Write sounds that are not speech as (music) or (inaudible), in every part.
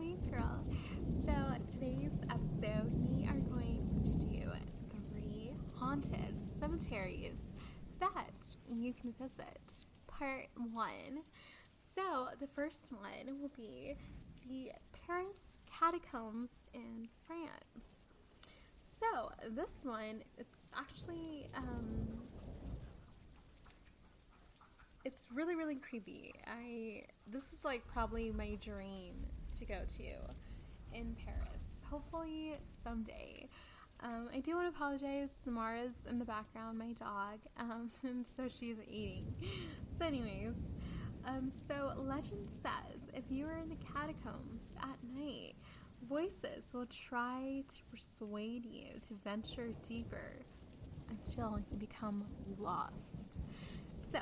Halloween girl. So today's episode, we are going to do three haunted cemeteries that you can visit. Part one. So the first one will be the Paris catacombs in France. So this one, it's actually um, it's really really creepy. I this is like probably my dream to go to in Paris. Hopefully someday. Um, I do want to apologize. Samara's in the background, my dog, um, (laughs) and so she's eating. So, anyways, um, so legend says if you are in the catacombs at night, voices will try to persuade you to venture deeper until you become lost. So,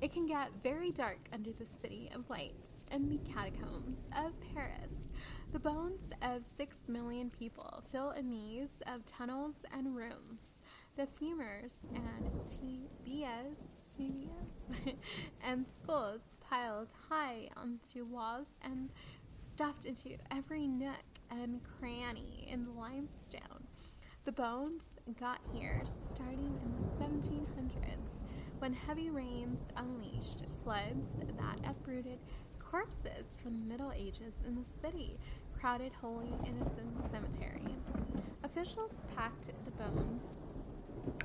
it can get very dark under the city of lights and the catacombs of Paris. The bones of six million people fill a maze of tunnels and rooms. The femurs and tibias, tibias (laughs) and skulls piled high onto walls and stuffed into every nook and cranny in the limestone. The bones got here starting in the 1700s when heavy rains unleashed floods that uprooted corpses from the Middle Ages in the city crowded Holy Innocents Cemetery. Officials packed the bones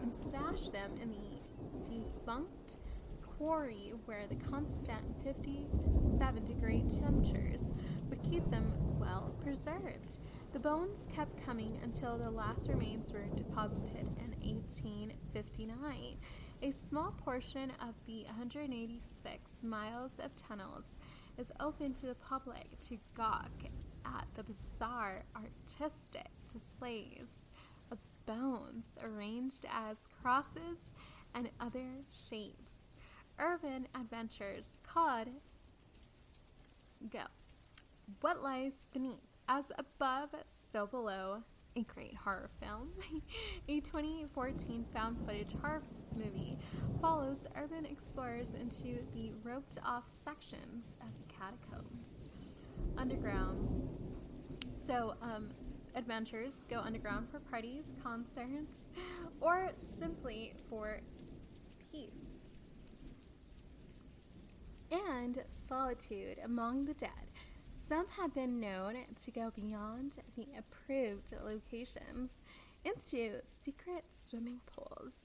and stashed them in the defunct quarry where the constant 57 degree temperatures would keep them well preserved. The bones kept coming until the last remains were deposited in 1859. A small portion of the 186 miles of tunnels is open to the public to gawk at the bizarre artistic displays of bones arranged as crosses and other shapes. Urban adventures called Go. What lies beneath? As above, so below, a great horror film. (laughs) a 2014 found footage horror movie follows urban explorers into the roped off sections of the catacombs. Underground. So, um, adventurers go underground for parties, concerts, (laughs) or simply for peace. And solitude among the dead. Some have been known to go beyond the approved locations into secret swimming pools.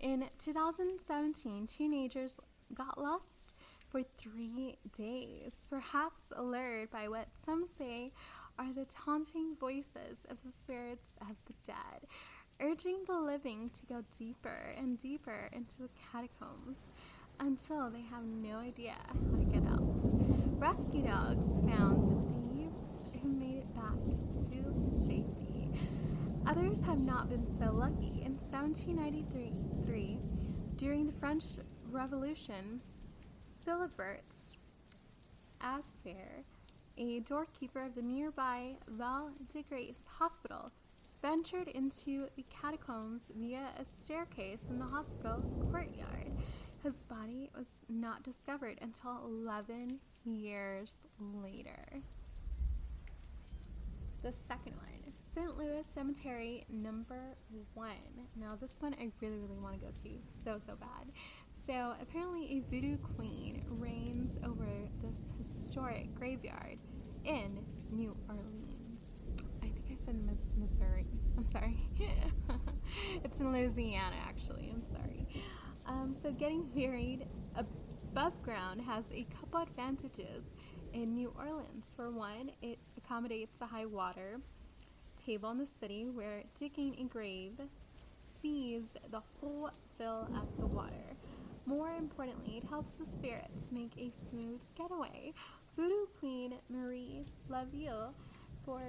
In 2017, teenagers got lost for three days, perhaps allured by what some say are the taunting voices of the spirits of the dead, urging the living to go deeper and deeper into the catacombs until they have no idea how to get out. Rescue dogs found thieves who made it back to safety. Others have not been so lucky. In 1793, during the French Revolution, Philibert Aspairt, a doorkeeper of the nearby Val de Grace Hospital, ventured into the catacombs via a staircase in the hospital courtyard. His body was not discovered until 11 years later. The second one, St. Louis Cemetery number one. Now, this one I really, really want to go to so, so bad. So, apparently, a voodoo queen reigns over this historic graveyard in New Orleans. I think I said Missouri. I'm sorry. (laughs) it's in Louisiana, actually. I'm sorry. So, getting buried above ground has a couple advantages in New Orleans. For one, it accommodates the high water table in the city where digging a grave sees the whole fill of the water. More importantly, it helps the spirits make a smooth getaway. Voodoo Queen Marie Laville, for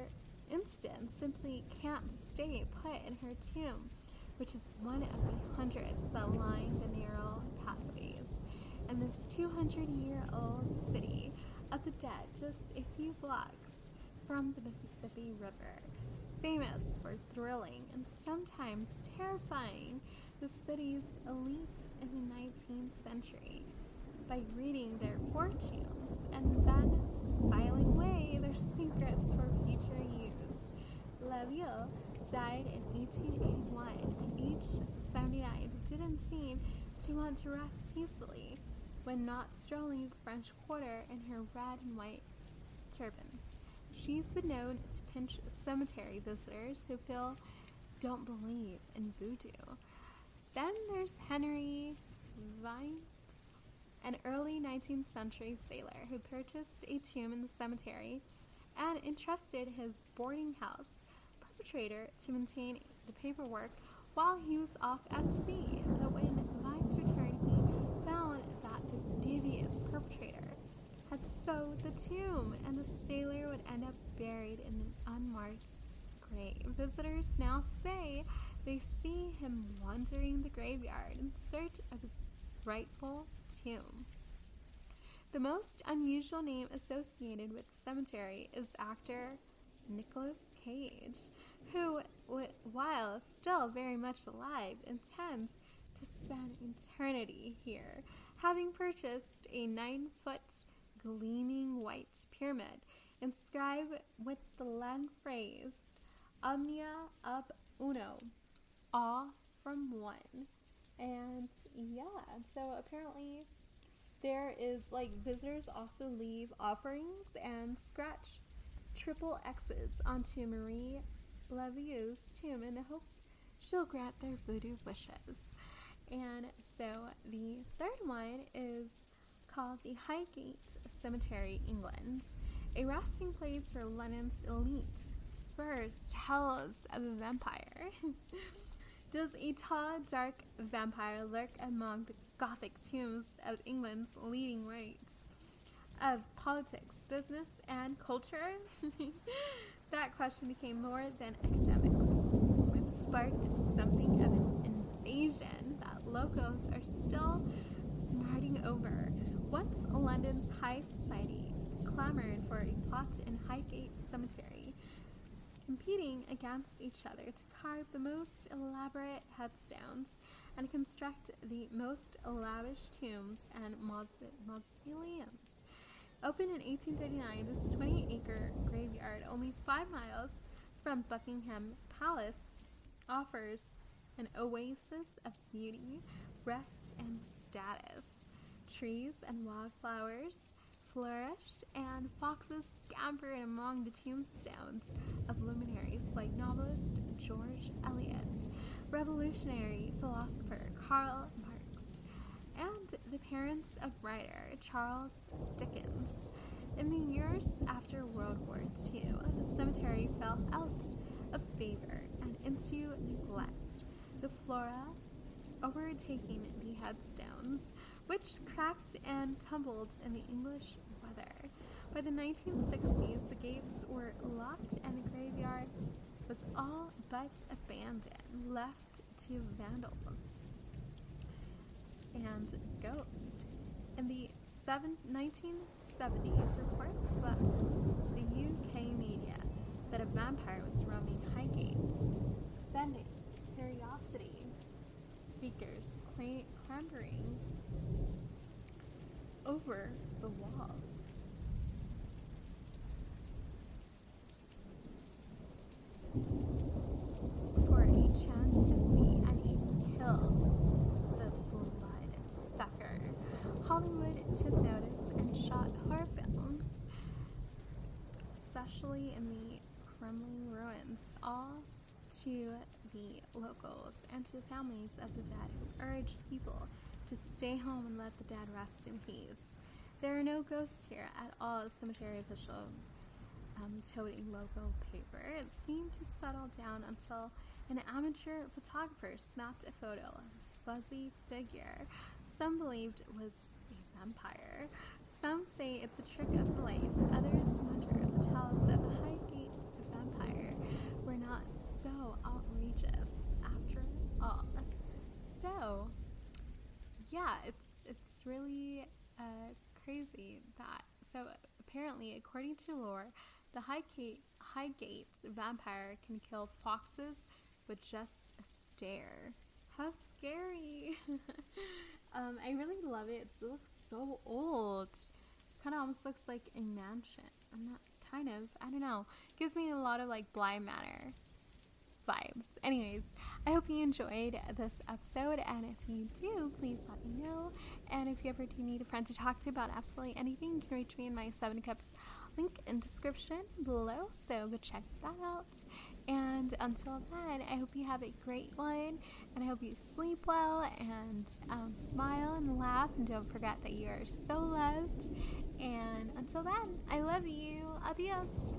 instance, simply can't stay put in her tomb, which is one of the hundreds that line the narrow pathways. And this 200 year old city of the dead, just a few blocks from the Mississippi River. Famous for thrilling and sometimes terrifying the city's elite in the 19th century by reading their fortunes and then filing away their secrets for future use. Laville died in 1881, at age 79, didn't seem to want to rest peacefully when not strolling the French Quarter in her red and white turban. She's been known to pinch cemetery visitors who feel don't believe in voodoo. Then there's Henry Vines, an early 19th century sailor who purchased a tomb in the cemetery and entrusted his boarding house perpetrator to maintain the paperwork while he was off at sea. But when Vines returned, he found that the devious perpetrator had sewed the tomb, and the sailor would end up buried in an unmarked grave. Visitors now say they see him wandering the graveyard in search of his rightful tomb. The most unusual name associated with the cemetery is actor Nicolas Cage, who, while still very much alive, intends to spend eternity here, having purchased a nine foot gleaming white pyramid inscribed with the Latin phrase Omnia ab uno, all from one. And yeah, so apparently there is like visitors also leave offerings and scratch triple X's onto Marie Laville's tomb in the hopes she'll grant their voodoo wishes. And so the third one is called the Highgate Cemetery, England, a resting place for London's elite. Spurs tells of a vampire. (laughs) Does a tall, dark vampire lurk among the Gothic tombs of England's leading rights of politics, business, and culture? (laughs) that question became more than academic. It sparked something of an invasion that locals are still smarting over. Once London's high society clamored for a plot in Highgate Cemetery, competing against each other to carve the most elaborate headstones and construct the most lavish tombs and mausoleums. Opened in 1839, this 20 acre graveyard, only five miles from Buckingham Palace, offers an oasis of beauty, rest, and status. Trees and wildflowers flourished, and foxes scampered among the tombstones of luminaries like novelist George Eliot, revolutionary philosopher Marx, and the parents of writer Charles Dickens. In the years after World War II, the cemetery fell out of favor and into neglect, the flora overtaking the headstones, which cracked and tumbled in the English weather. By the 1960s, the gates were locked and the graveyard was all but abandoned, left to vandals and ghosts. In the seven, 1970s, reports swept the UK media that a vampire was roaming Highgates, sending curiosity seekers clambering over the walls. For a chance to see and even kill the bloodsucker, Hollywood took notice and shot horror films, especially in the crumbling ruins, all to the locals and to the families of the dead who urged people to stay home and let the dead rest in peace. There are no ghosts here at all, the cemetery official um, toting logo paper. It seemed to settle down until an amateur photographer snapped a photo of a fuzzy figure some believed was vampire. Some say it's a trick of the light. Others wonder if the tales of the Highgate vampire were not so outrageous after all. So, yeah, it's it's really uh, crazy that so apparently, according to lore, the Highgate Highgates vampire can kill foxes with just a stare. How scary! (laughs) um, I really love it. It looks so old. Kind of almost looks like a mansion. I'm not kind of. I don't know. Gives me a lot of like Bly Manor vibes. Anyways, I hope you enjoyed this episode, and if you do, please let me know. And if you ever do need a friend to talk to about absolutely anything, you can reach me in my Seven Cups link in description below. So go check that out. And until then, I hope you have a great one, and I hope you sleep well and um, smile and laugh, and don't forget that you are so loved. And until then, I love you. Adios.